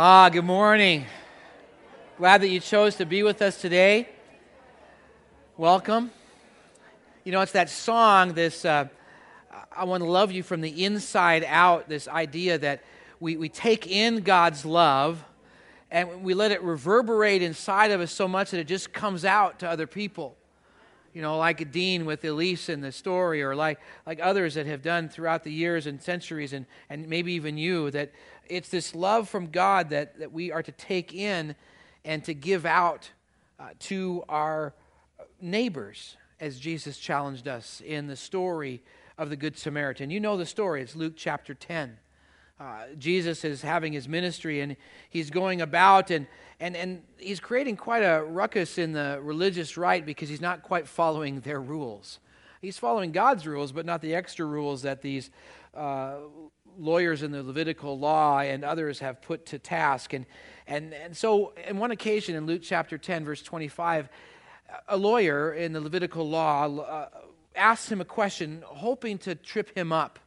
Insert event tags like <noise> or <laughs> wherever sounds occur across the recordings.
Ah, good morning. Glad that you chose to be with us today. Welcome. You know, it's that song, this uh, I want to love you from the inside out, this idea that we, we take in God's love and we let it reverberate inside of us so much that it just comes out to other people. You know, like Dean with Elise in the story, or like, like others that have done throughout the years and centuries, and, and maybe even you, that it's this love from God that, that we are to take in and to give out uh, to our neighbors, as Jesus challenged us in the story of the Good Samaritan. You know the story, it's Luke chapter 10. Uh, Jesus is having his ministry and he's going about and, and, and he's creating quite a ruckus in the religious right because he's not quite following their rules. He's following God's rules, but not the extra rules that these uh, lawyers in the Levitical law and others have put to task. And, and, and so, in one occasion in Luke chapter 10, verse 25, a lawyer in the Levitical law uh, asks him a question, hoping to trip him up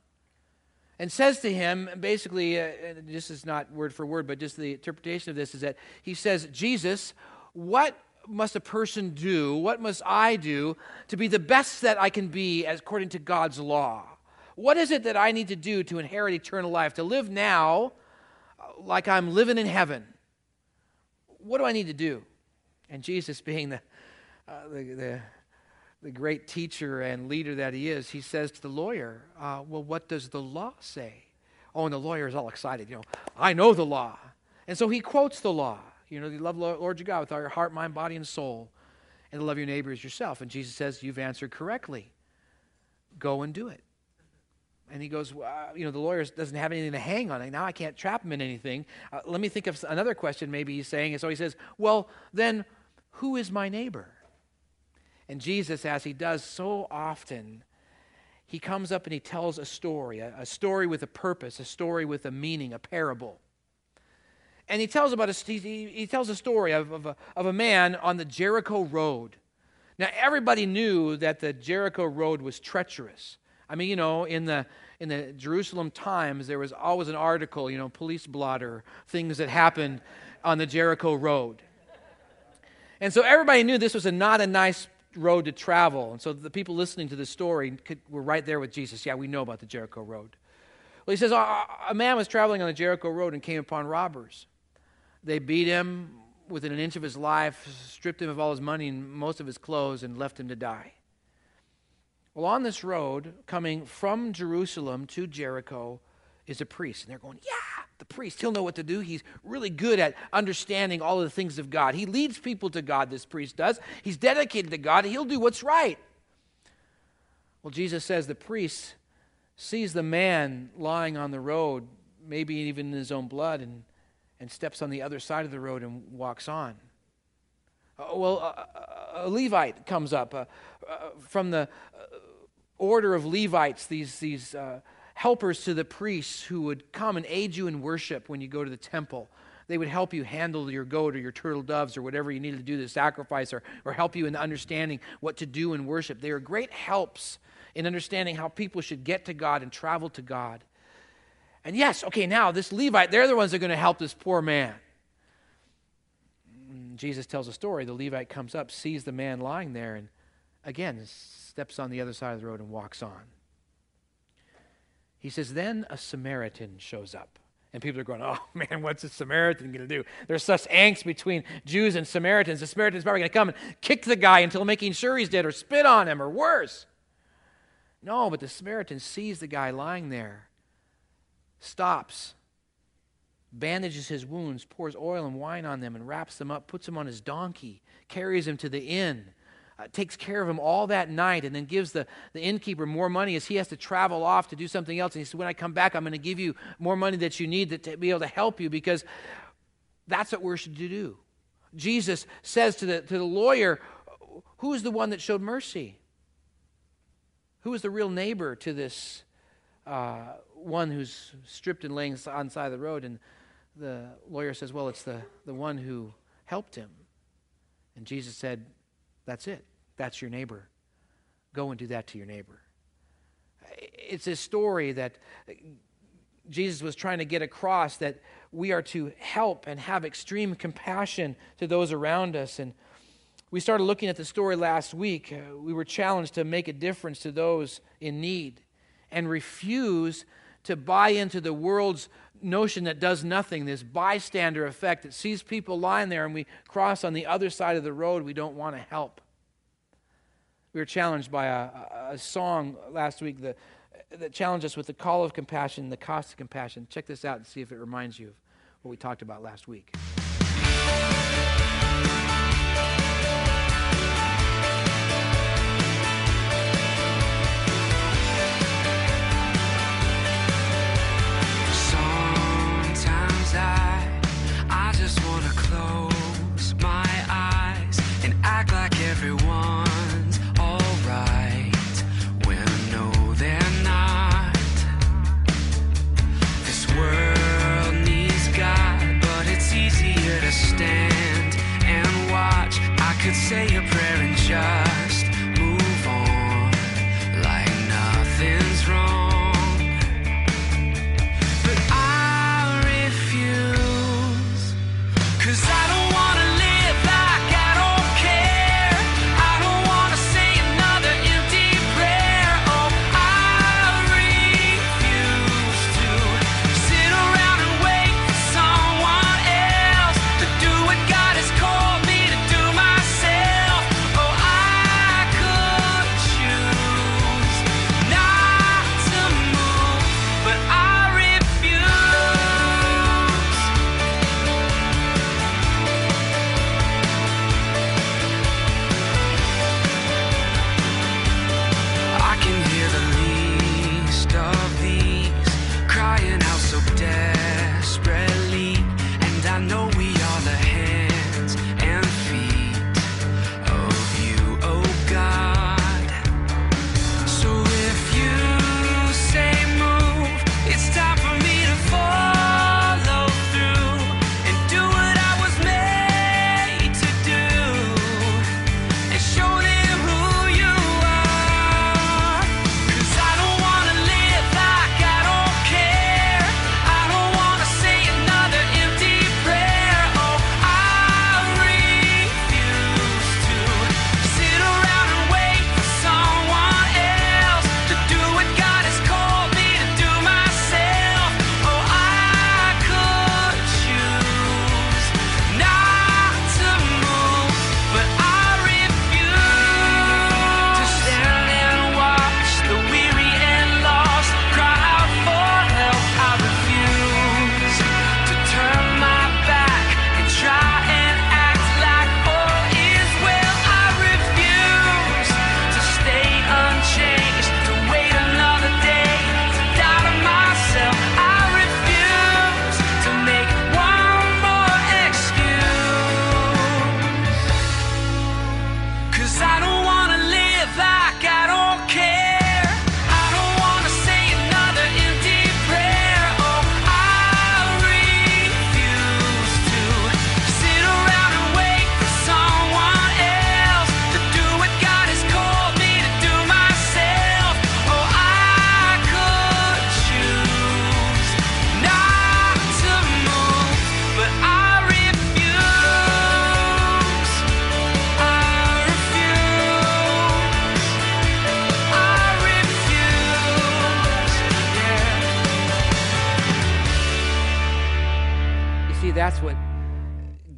and says to him, basically, uh, this is not word for word, but just the interpretation of this is that he says, Jesus, what must a person do? What must I do to be the best that I can be according to God's law? What is it that I need to do to inherit eternal life, to live now like I'm living in heaven? What do I need to do? And Jesus, being the, uh, the, the the great teacher and leader that he is, he says to the lawyer, uh, Well, what does the law say? Oh, and the lawyer is all excited. You know, I know the law. And so he quotes the law. You know, you love Lord your God with all your heart, mind, body, and soul, and to love your neighbor as yourself. And Jesus says, You've answered correctly. Go and do it. And he goes, well, You know, the lawyer doesn't have anything to hang on. Now I can't trap him in anything. Uh, let me think of another question maybe he's saying. And so he says, Well, then, who is my neighbor? And Jesus, as he does so often, he comes up and he tells a story, a, a, story with a purpose, a story with a meaning, a parable. And he tells about a, he, he tells a story of, of, a, of a man on the Jericho Road. Now, everybody knew that the Jericho Road was treacherous. I mean, you know, in the, in the Jerusalem Times, there was always an article, you know, police blotter, things that happened on the Jericho Road. And so everybody knew this was a, not a nice road to travel. And so the people listening to this story could, were right there with Jesus. Yeah, we know about the Jericho Road. Well, he says, A man was traveling on the Jericho Road and came upon robbers. They beat him within an inch of his life, stripped him of all his money and most of his clothes, and left him to die. Well, on this road, coming from Jerusalem to Jericho, is a priest. And they're going, Yeah, the priest. He'll know what to do. He's really good at understanding all of the things of God. He leads people to God, this priest does. He's dedicated to God. He'll do what's right. Well, Jesus says the priest sees the man lying on the road, maybe even in his own blood, and, and steps on the other side of the road and walks on. Uh, well, a, a, Levite comes up uh, uh, from the uh, order of Levites, these, these uh, helpers to the priests who would come and aid you in worship when you go to the temple. They would help you handle your goat or your turtle doves or whatever you needed to do to sacrifice or, or help you in understanding what to do in worship. They are great helps in understanding how people should get to God and travel to God. And yes, okay, now this Levite, they're the ones that are going to help this poor man. Mm, Jesus tells a story. The Levite comes up, sees the man lying there, and again steps on the other side of the road and walks on. He says, Then a Samaritan shows up. And people are going, oh <laughs> man, what's a Samaritan going to do? There's such angst between Jews and Samaritans. The Samaritan's probably going to come and kick the guy until making sure he's dead or spit on him or worse. No, but the Samaritan sees the guy lying there, stops, bandages his wounds, pours oil and wine on them, and wraps them up, puts him on his donkey, carries him to the inn takes care of him all that night and then gives the, the innkeeper more money as he has to travel off to do something else. And he says, When I come back, I'm going to give you more money that you need to, be able to help you because that's what we're supposed to do. Jesus says to the, to the lawyer, Who is the one that showed mercy? Who is the real neighbor to this uh, one who's stripped and laying on the side of the road? And the lawyer says, Well, it's the, the one who helped him. And Jesus said, That's it. That's your neighbor. Go and do that to your neighbor. It's a story that Jesus was trying to get across that we are to help and have extreme compassion to those around us. And we started looking at the story last week. Uh, we were challenged to make a difference to those in need and refuse to buy into the world's notion that does nothing, this bystander effect that sees people lying there and we cross on the other side of the road, we don't want to help. We were challenged by a, a song last week that, that challenged us with the call of compassion, the cost of compassion. Check this out and see if it reminds you of what we talked about last week.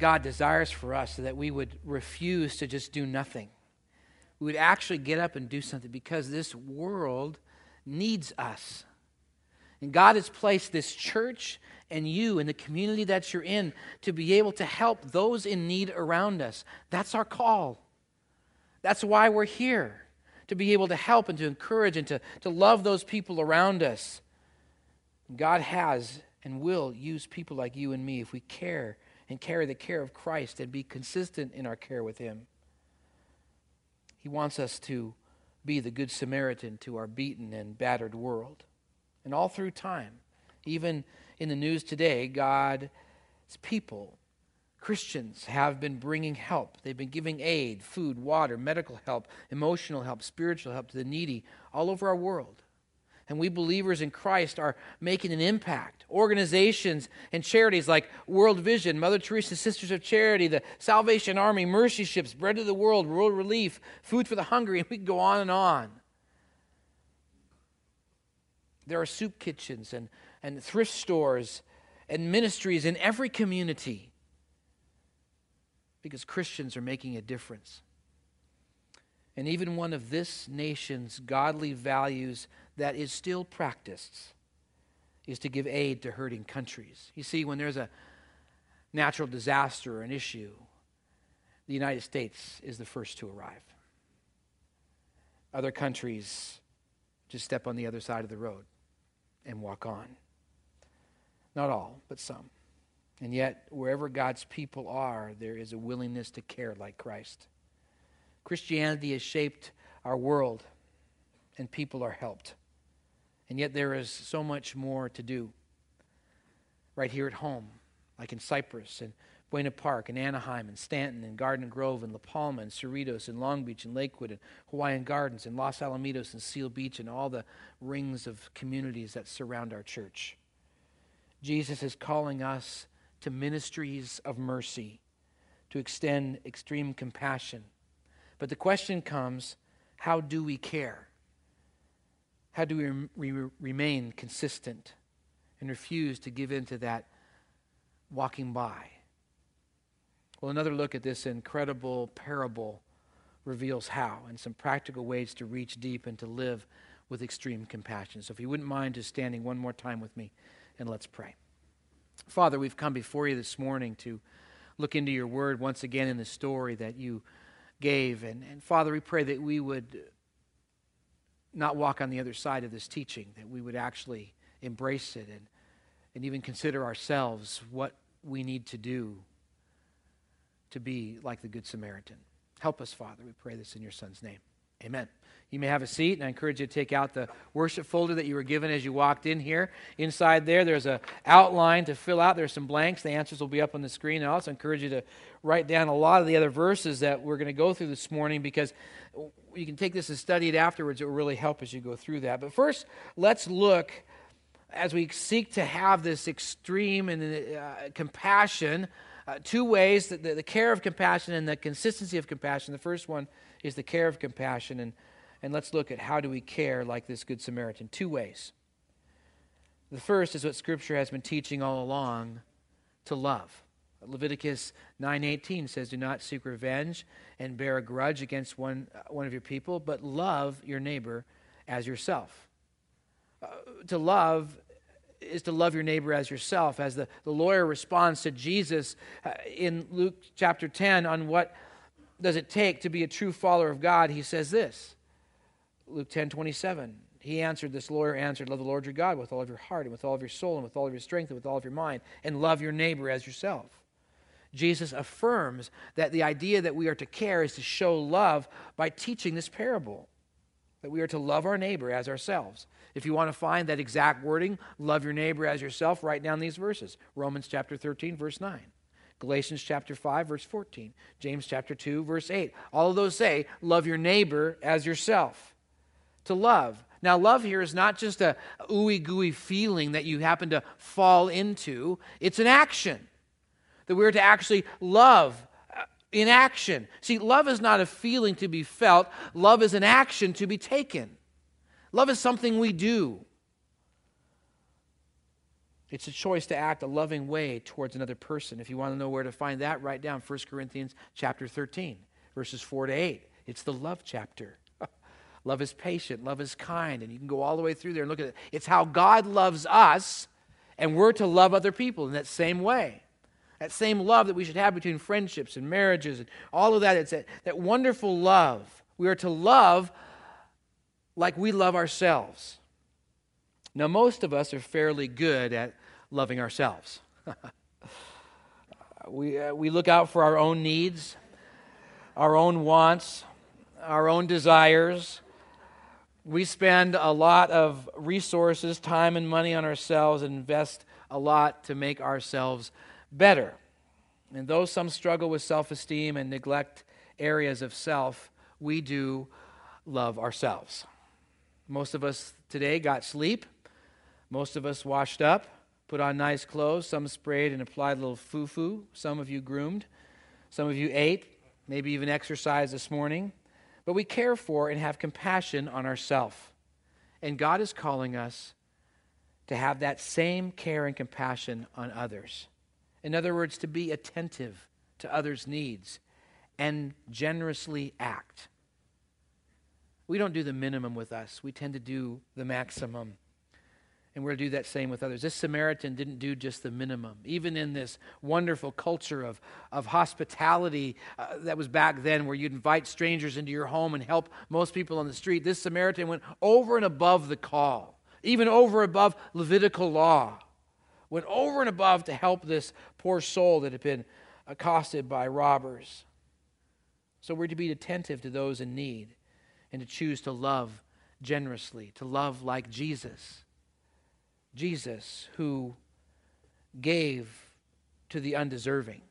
God desires for us so that we would refuse to just do nothing. We would actually get up and do something because this world needs us. And God has placed this church and you and the community that you're in to be able to help those in need around us. That's our call. That's why we're here, to be able to help and to encourage and to, to love those people around us. God has and will use people like you and me if we care and carry the care of Christ and be consistent in our care with Him. He wants us to be the Good Samaritan to our beaten and battered world. And all through time, even in the news today, God's people, Christians, have been bringing help. They've been giving aid, food, water, medical help, emotional help, spiritual help to the needy all over our world. And we believers in Christ are making an impact. Organizations and charities like World Vision, Mother Teresa Sisters of Charity, the Salvation Army, Mercy Ships, Bread of the World, World Relief, Food for the Hungry, <laughs> and we can go on and on. There are soup kitchens and, and thrift stores and ministries in every community because Christians are making a difference. And even one of this nation's godly values that is still practiced is to give aid to hurting countries. You see, when there's a natural disaster or an issue, the United States is the first to arrive. Other countries just step on the other side of the road and walk on. Not all, but some. And yet, wherever God's people are, there is a willingness to care like Christ. Christianity has shaped our world, and people are helped. And yet, there is so much more to do right here at home, like in Cypress and Buena Park and Anaheim and Stanton and Garden Grove and La Palma and Cerritos and Long Beach and Lakewood and Hawaiian Gardens and Los Alamitos and Seal Beach and all the rings of communities that surround our church. Jesus is calling us to ministries of mercy, to extend extreme compassion. But the question comes how do we care? How do we re- remain consistent and refuse to give in to that walking by? Well, another look at this incredible parable reveals how and some practical ways to reach deep and to live with extreme compassion. So, if you wouldn't mind just standing one more time with me and let's pray. Father, we've come before you this morning to look into your word once again in the story that you gave. And, and Father, we pray that we would not walk on the other side of this teaching, that we would actually embrace it and, and even consider ourselves what we need to do to be like the Good Samaritan. Help us, Father. We pray this in your Son's name. Amen. You may have a seat, and I encourage you to take out the worship folder that you were given as you walked in here. Inside there, there's an outline to fill out. There's some blanks. The answers will be up on the screen. I also encourage you to write down a lot of the other verses that we're going to go through this morning because you can take this and study it afterwards. It will really help as you go through that. But first, let's look as we seek to have this extreme and uh, compassion. Uh, two ways the, the care of compassion and the consistency of compassion. The first one is the care of compassion. And, and let's look at how do we care like this Good Samaritan. Two ways. The first is what Scripture has been teaching all along to love. Leviticus 9:18 says, "Do not seek revenge and bear a grudge against one, uh, one of your people, but love your neighbor as yourself." Uh, to love is to love your neighbor as yourself. As the, the lawyer responds to Jesus uh, in Luke chapter 10 on what does it take to be a true follower of God, he says this Luke 10 27. He answered, this lawyer answered, Love the Lord your God with all of your heart and with all of your soul and with all of your strength and with all of your mind, and love your neighbor as yourself. Jesus affirms that the idea that we are to care is to show love by teaching this parable, that we are to love our neighbor as ourselves. If you want to find that exact wording, love your neighbor as yourself, write down these verses Romans chapter 13, verse 9. Galatians chapter 5, verse 14. James chapter 2, verse 8. All of those say, love your neighbor as yourself. To love. Now, love here is not just a ooey gooey feeling that you happen to fall into, it's an action. That we're to actually love uh, in action. See, love is not a feeling to be felt, love is an action to be taken. Love is something we do. It's a choice to act a loving way towards another person. If you want to know where to find that, write down 1 Corinthians chapter 13, verses 4 to 8. It's the love chapter. <laughs> love is patient, love is kind, and you can go all the way through there and look at it. It's how God loves us, and we're to love other people in that same way. That same love that we should have between friendships and marriages and all of that. It's that, that wonderful love. We are to love like we love ourselves. Now, most of us are fairly good at loving ourselves. <laughs> we, uh, we look out for our own needs, our own wants, our own desires. We spend a lot of resources, time, and money on ourselves and invest a lot to make ourselves better. And though some struggle with self esteem and neglect areas of self, we do love ourselves. Most of us today got sleep. Most of us washed up, put on nice clothes. Some sprayed and applied a little foo foo. Some of you groomed. Some of you ate, maybe even exercised this morning. But we care for and have compassion on ourselves. And God is calling us to have that same care and compassion on others. In other words, to be attentive to others' needs and generously act. We don't do the minimum with us, we tend to do the maximum. And we're to do that same with others. This Samaritan didn't do just the minimum. Even in this wonderful culture of, of hospitality uh, that was back then, where you'd invite strangers into your home and help most people on the street, this Samaritan went over and above the call, even over above Levitical law. Went over and above to help this poor soul that had been accosted by robbers. So we're to be attentive to those in need and to choose to love generously, to love like Jesus. Jesus, who gave to the undeserving.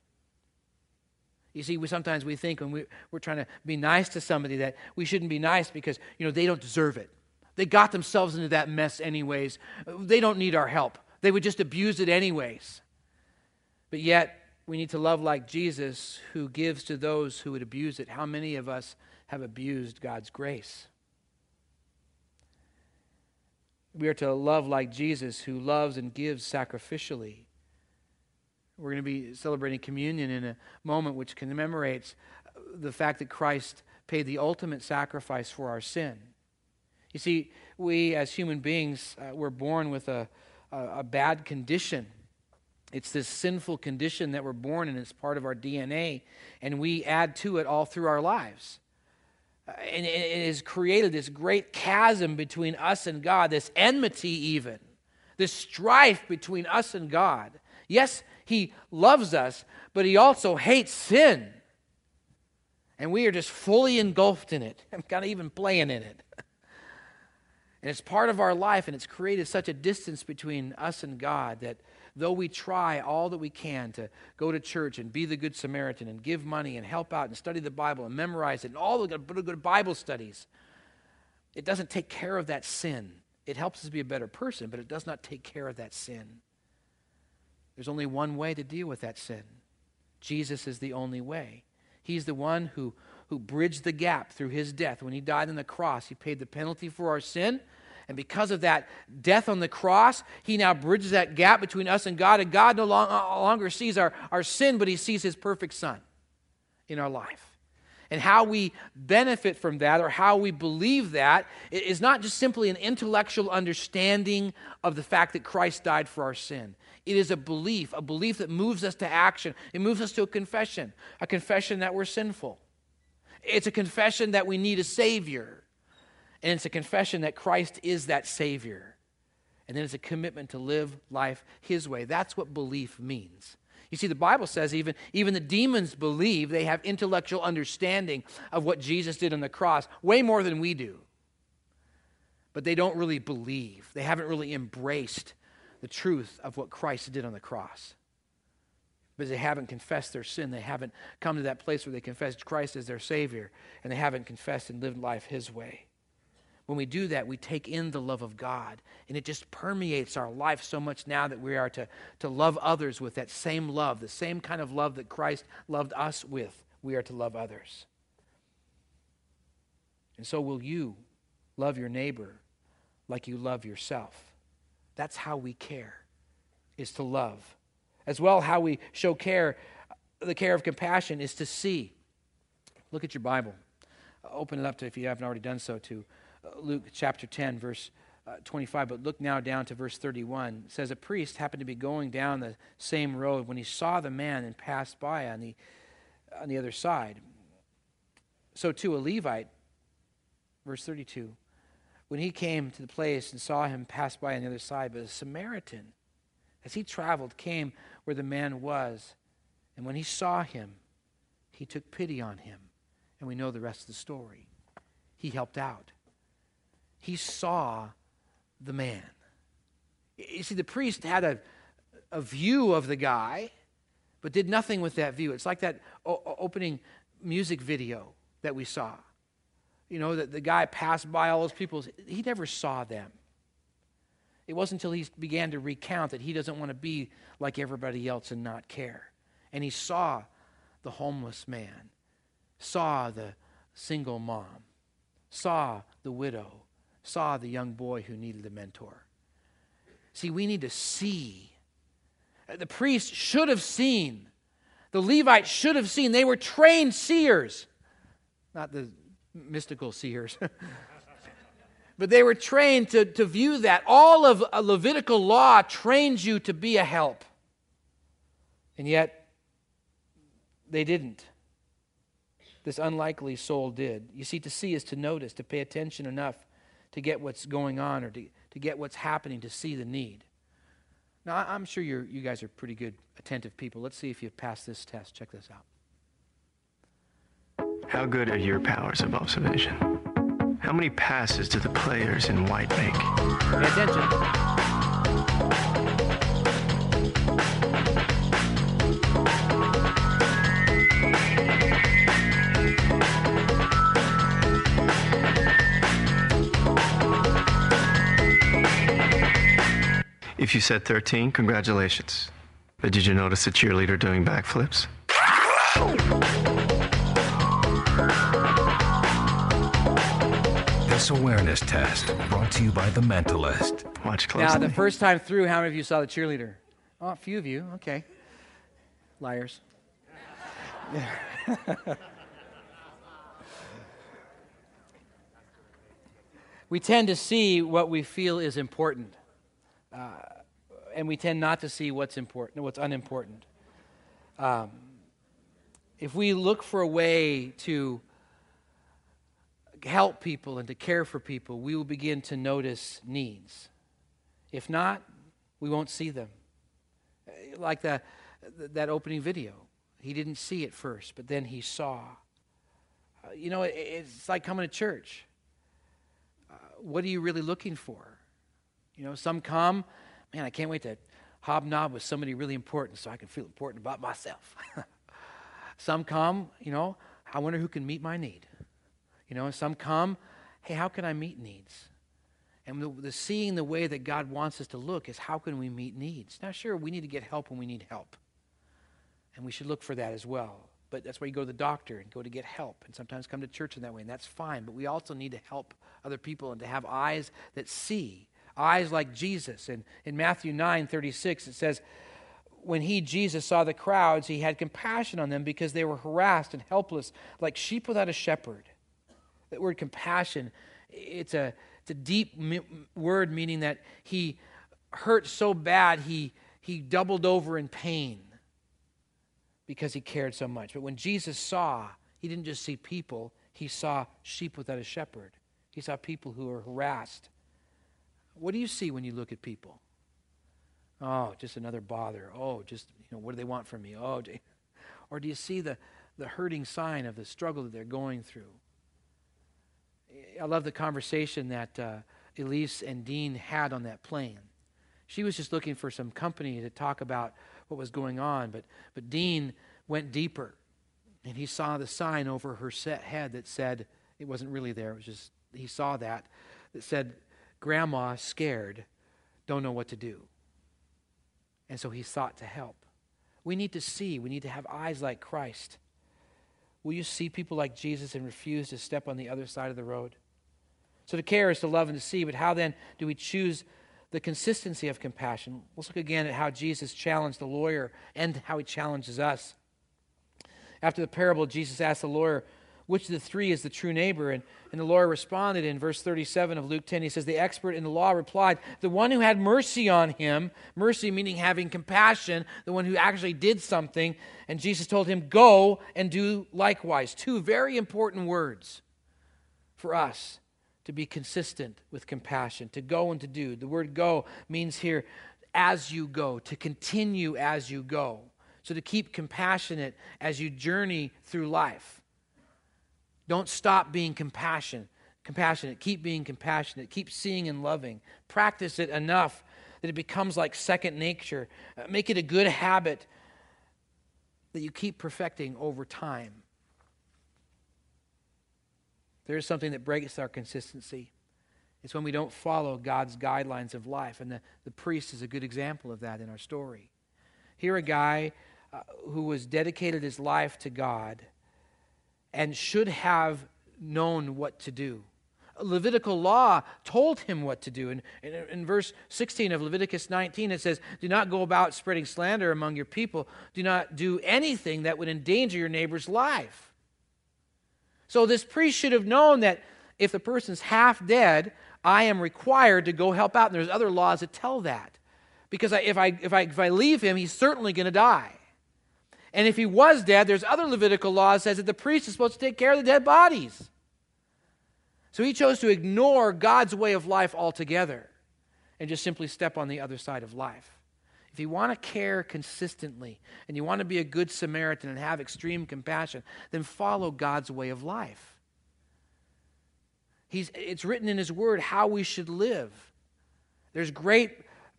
You see, we sometimes we think when we, we're trying to be nice to somebody that we shouldn't be nice because you know they don't deserve it. They got themselves into that mess anyways. They don't need our help. They would just abuse it anyways. But yet, we need to love like Jesus, who gives to those who would abuse it. How many of us have abused God's grace? We are to love like Jesus, who loves and gives sacrificially. We're going to be celebrating communion in a moment which commemorates the fact that Christ paid the ultimate sacrifice for our sin. You see, we as human beings, uh, we're born with a, a, a bad condition it's this sinful condition that we're born in, it's part of our DNA, and we add to it all through our lives. Uh, and it has created this great chasm between us and God, this enmity, even, this strife between us and God. Yes, He loves us, but He also hates sin. And we are just fully engulfed in it. <laughs> I'm kind of even playing in it. And it's part of our life, and it's created such a distance between us and God that though we try all that we can to go to church and be the good Samaritan and give money and help out and study the Bible and memorize it and all the good, Bible studies, it doesn't take care of that sin. It helps us be a better person, but it does not take care of that sin. There's only one way to deal with that sin. Jesus is the only way. He's the one who, who bridged the gap through his death. When he died on the cross, he paid the penalty for our sin and because of that death on the cross, he now bridges that gap between us and God. And God no uh, longer sees our, our sin, but he sees his perfect son in our life. And how we benefit from that or how we believe that is not just simply an intellectual understanding of the fact that Christ died for our sin. It is a belief, a belief that moves us to action. It moves us to a confession, a confession that we're sinful. It's a confession that we need a Savior. And it's a confession that Christ is that Savior. And then it's a commitment to live life His way. That's what belief means. You see, the Bible says even, even the demons believe, they have intellectual understanding of what Jesus did on the cross, way more than we do. But they don't really believe, they haven't really embraced the truth of what Christ did on the cross. Because they haven't confessed their sin. They haven't come to that place where they confess Christ as their Savior, and they haven't confessed and lived life His way. When we do that, we take in the love of God. And it just permeates our life so much now that we are to, to love others with that same love, the same kind of love that Christ loved us with. We are to love others. And so will you love your neighbor like you love yourself. That's how we care, is to love. As well, how we show care, the care of compassion, is to see. Look at your Bible. Open it up to, if you haven't already done so, to Luke chapter 10, verse uh, 25, but look now down to verse 31. It says, A priest happened to be going down the same road when he saw the man and passed by on the, on the other side. So too a Levite, verse 32, when he came to the place and saw him pass by on the other side, but a Samaritan, as he traveled, came where the man was. And when he saw him, he took pity on him. And we know the rest of the story. He helped out he saw the man. You see, the priest had a, a view of the guy, but did nothing with that view. It's like that o- opening music video that we saw. You know, that the guy passed by all those people. He never saw them. It wasn't until he began to recount that he doesn't want to be like everybody else and not care. And he saw the homeless man, saw the single mom, saw the widow, saw the young boy who needed a mentor. See, we need to see. The priest should have seen. The Levites should have seen. They were trained seers, not the mystical seers. <laughs> but they were trained to, to view that. All of a Levitical law trains you to be a help. And yet, they didn't. This unlikely soul did. You see, to see is to notice, to pay attention enough to get what's going on or to, to get what's happening, to see the need. Now, I'm sure you you guys are pretty good, attentive people. Let's see if you've passed this test. Check this out. How good are your powers of observation? How many passes do the players in white make? Pay attention. If you said 13, congratulations. But did you notice a cheerleader doing backflips? This awareness test brought to you by The Mentalist. Watch closely. Now, the first time through, how many of you saw the cheerleader? Oh, a few of you. Okay. Liars. <laughs> we tend to see what we feel is important, uh, and we tend not to see what's important, what's unimportant. Um, if we look for a way to help people and to care for people, we will begin to notice needs. If not, we won't see them. Like the, that opening video. He didn't see it first, but then he saw. Uh, you know, it, it's like coming to church. Uh, what are you really looking for? You know, some come, man, I can't wait to hobnob with somebody really important so I can feel important about myself. <laughs> some come, you know, I wonder who can meet my need. You know, some come, hey, how can I meet needs? And the, the, seeing the way that God wants us to look is how can we meet needs? Now, sure, we need to get help when we need help. And we should look for that as well. But that's why you go to the doctor and go to get help and sometimes come to church in that way, and that's fine. But we also need to help other people and to have eyes that see, eyes like Jesus. And in Matthew 9 36, it says, when he, Jesus, saw the crowds, he had compassion on them because they were harassed and helpless, like sheep without a shepherd. That word compassion, it's a, it's a deep word meaning that he hurt so bad he, he doubled over in pain because he cared so much. But when Jesus saw, he didn't just see people, he saw sheep without a shepherd. He saw people who were harassed. What do you see when you look at people? Oh, just another bother. Oh, just, you know, what do they want from me? Oh, <laughs> or do you see the, the hurting sign of the struggle that they're going through? I love the conversation that uh, Elise and Dean had on that plane. She was just looking for some company to talk about what was going on, but, but Dean went deeper, and he saw the sign over her set head that said, it wasn't really there, it was just, he saw that, that said, Grandma scared, don't know what to do. And so he sought to help. We need to see, we need to have eyes like Christ. Will you see people like Jesus and refuse to step on the other side of the road? So to care is to love and to see, but how then do we choose the consistency of compassion? Let's look again at how Jesus challenged the lawyer and how he challenges us. After the parable, Jesus asked the lawyer, which of the three is the true neighbor? And, and the lawyer responded in verse 37 of Luke 10. He says, The expert in the law replied, The one who had mercy on him, mercy meaning having compassion, the one who actually did something. And Jesus told him, Go and do likewise. Two very important words for us to be consistent with compassion, to go and to do. The word go means here, as you go, to continue as you go. So to keep compassionate as you journey through life. Don't stop being compassionate. Compassionate. Keep being compassionate. Keep seeing and loving. Practice it enough that it becomes like second nature. Uh, make it a good habit that you keep perfecting over time. There is something that breaks our consistency. It's when we don't follow God's guidelines of life. And the, the priest is a good example of that in our story. Here, a guy uh, who was dedicated his life to God and should have known what to do. Levitical law told him what to do. In, in, in, verse 16 of Leviticus 19, it says, Do not go about spreading slander among your people. Do not do anything that would endanger your neighbor's life. So this priest should have known that if the person's half dead, I am required to go help out. And there's other laws that tell that. Because I, if, I, if, I, if I leave him, he's certainly going to die. And if he was dead, there's other Levitical laws that says that the priest is supposed to take care of the dead bodies. So he chose to ignore God's way of life altogether and just simply step on the other side of life. If you want to care consistently and you want to be a good Samaritan and have extreme compassion, then follow God's way of life. He's, it's written in His Word how we should live. There's great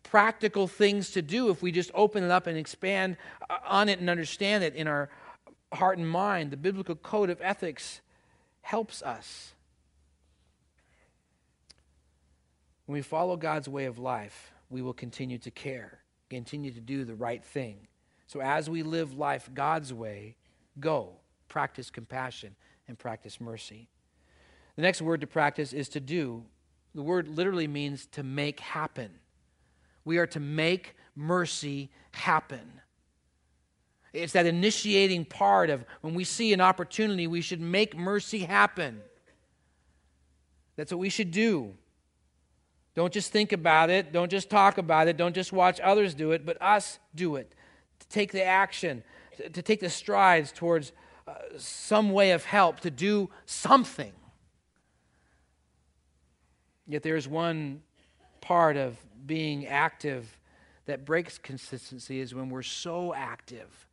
practical things to do if we just open it up and expand uh, on it and understand it in our heart and mind. The biblical code of ethics helps us. When we follow God's way of life, we will continue to care, continue to do the right thing. So as we live life God's way, go, practice compassion, and practice mercy. The next word to practice is to do. The word literally means to make happen. We are to make mercy happen. It's that initiating part of when we see an opportunity, we should make mercy happen. That's what we should do. Don't just think about it. Don't just talk about it. Don't just watch others do it, but us do it. To take the action, to, take the strides towards uh, some way of help, to do something. Yet there is one part of being active that breaks consistency is when we're so active.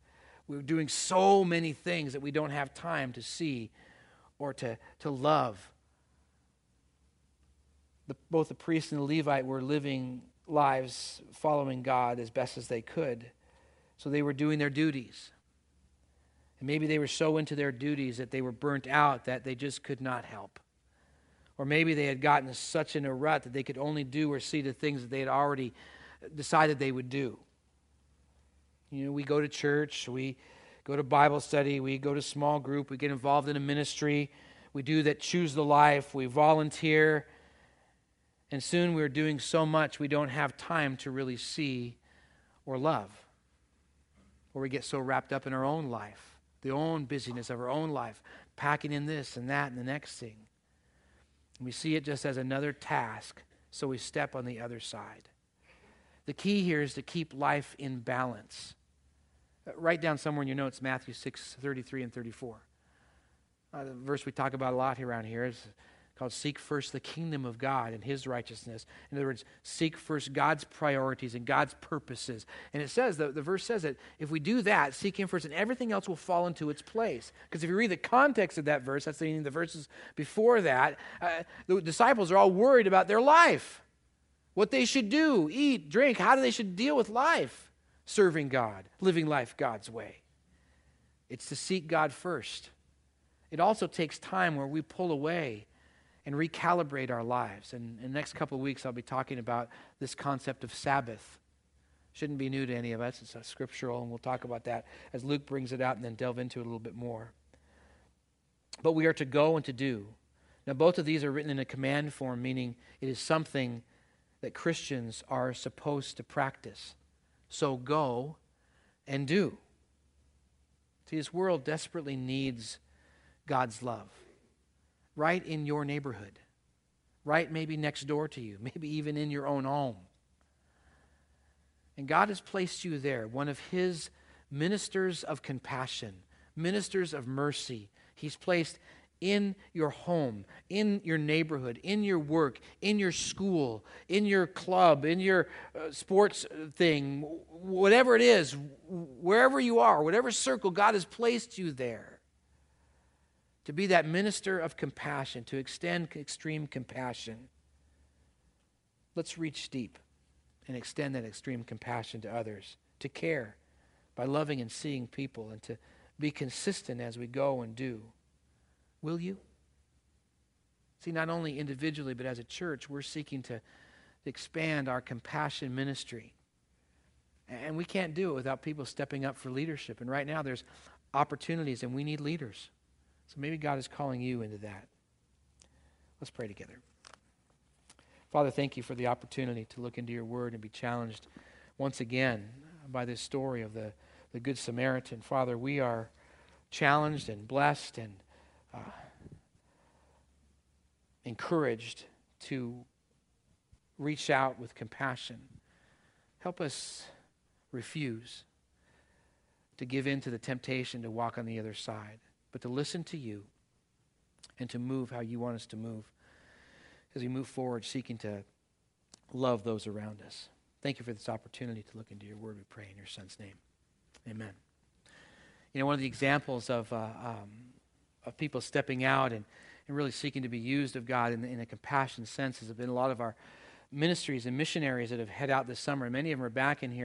We're doing so many things that we don't have time to see or to, to love. The, both the priest and the Levite were living lives following God as best as they could. So they were doing their duties. And maybe they were so into their duties that they were burnt out that they just could not help. Or maybe they had gotten such in a rut that they could only do or see the things that they had already decided they would do. You know, we go to church, we go to Bible study, we go to small group, we get involved in a ministry, we do that choose the life, we volunteer, and soon we're doing so much we don't have time to really see or love. Or we get so wrapped up in our own life, the own busyness of our own life, packing in this and that and the next thing. We see it just as another task, so we step on the other side. The key here is to keep life in balance. Uh, write down somewhere in your notes Matthew 6 33 and 34. Uh, the verse we talk about a lot around here is called Seek First the Kingdom of God and His righteousness. In other words, seek first God's priorities and God's purposes. And it says, the, the verse says that if we do that, seek Him first, and everything else will fall into its place. Because if you read the context of that verse, that's the, the verses before that, uh, the disciples are all worried about their life, what they should do, eat, drink, how they should deal with life, serving God, living life God's way. It's to seek God first. It also takes time where we pull away and recalibrate our lives. And in the next couple of weeks, I'll be talking about this concept of Sabbath. Shouldn't be new to any of us. It's a scriptural, and we'll talk about that as Luke brings it out and then delve into it a little bit more. But we are to go and to do. Now, both of these are written in a command form, meaning it is something that Christians are supposed to practice. So go and do. See, this world desperately needs God's love right in your neighborhood, right maybe next door to you, <laughs> maybe even in your own home. And God has placed you there, one of His ministers of compassion, ministers of mercy. He's placed in your home, in your neighborhood, in your work, in your school, in your club, in your uh, sports thing, whatever it is, wherever you are, whatever circle, God has placed you there to be that minister of compassion, to extend extreme compassion. Let's reach deep and extend that extreme compassion to others, to care by loving and seeing people, and to be consistent as we go and do. Will you? See, not only individually, but as a church, we're seeking to expand our compassion ministry. And we can't do it without people stepping up for leadership. And right now, there's opportunities, and we need leaders. So maybe God is calling you into that. Let's pray together. Father, thank you for the opportunity to look into your word and be challenged once again by this story of the, the Good Samaritan. Father, we are challenged and blessed and uh, encouraged to reach out with compassion. Help us refuse to give in to the temptation to walk on the other side, but to listen to you and to move how you want us to move as we move forward, seeking to love those around us. Thank you for this opportunity to look into your word, we pray in your son's name. Amen. You know, one of the examples of, uh, um, of people stepping out and, and really seeking to be used of God in, in a compassion sense has been a lot of our ministries and missionaries that have head out this summer. Many of them are back in here.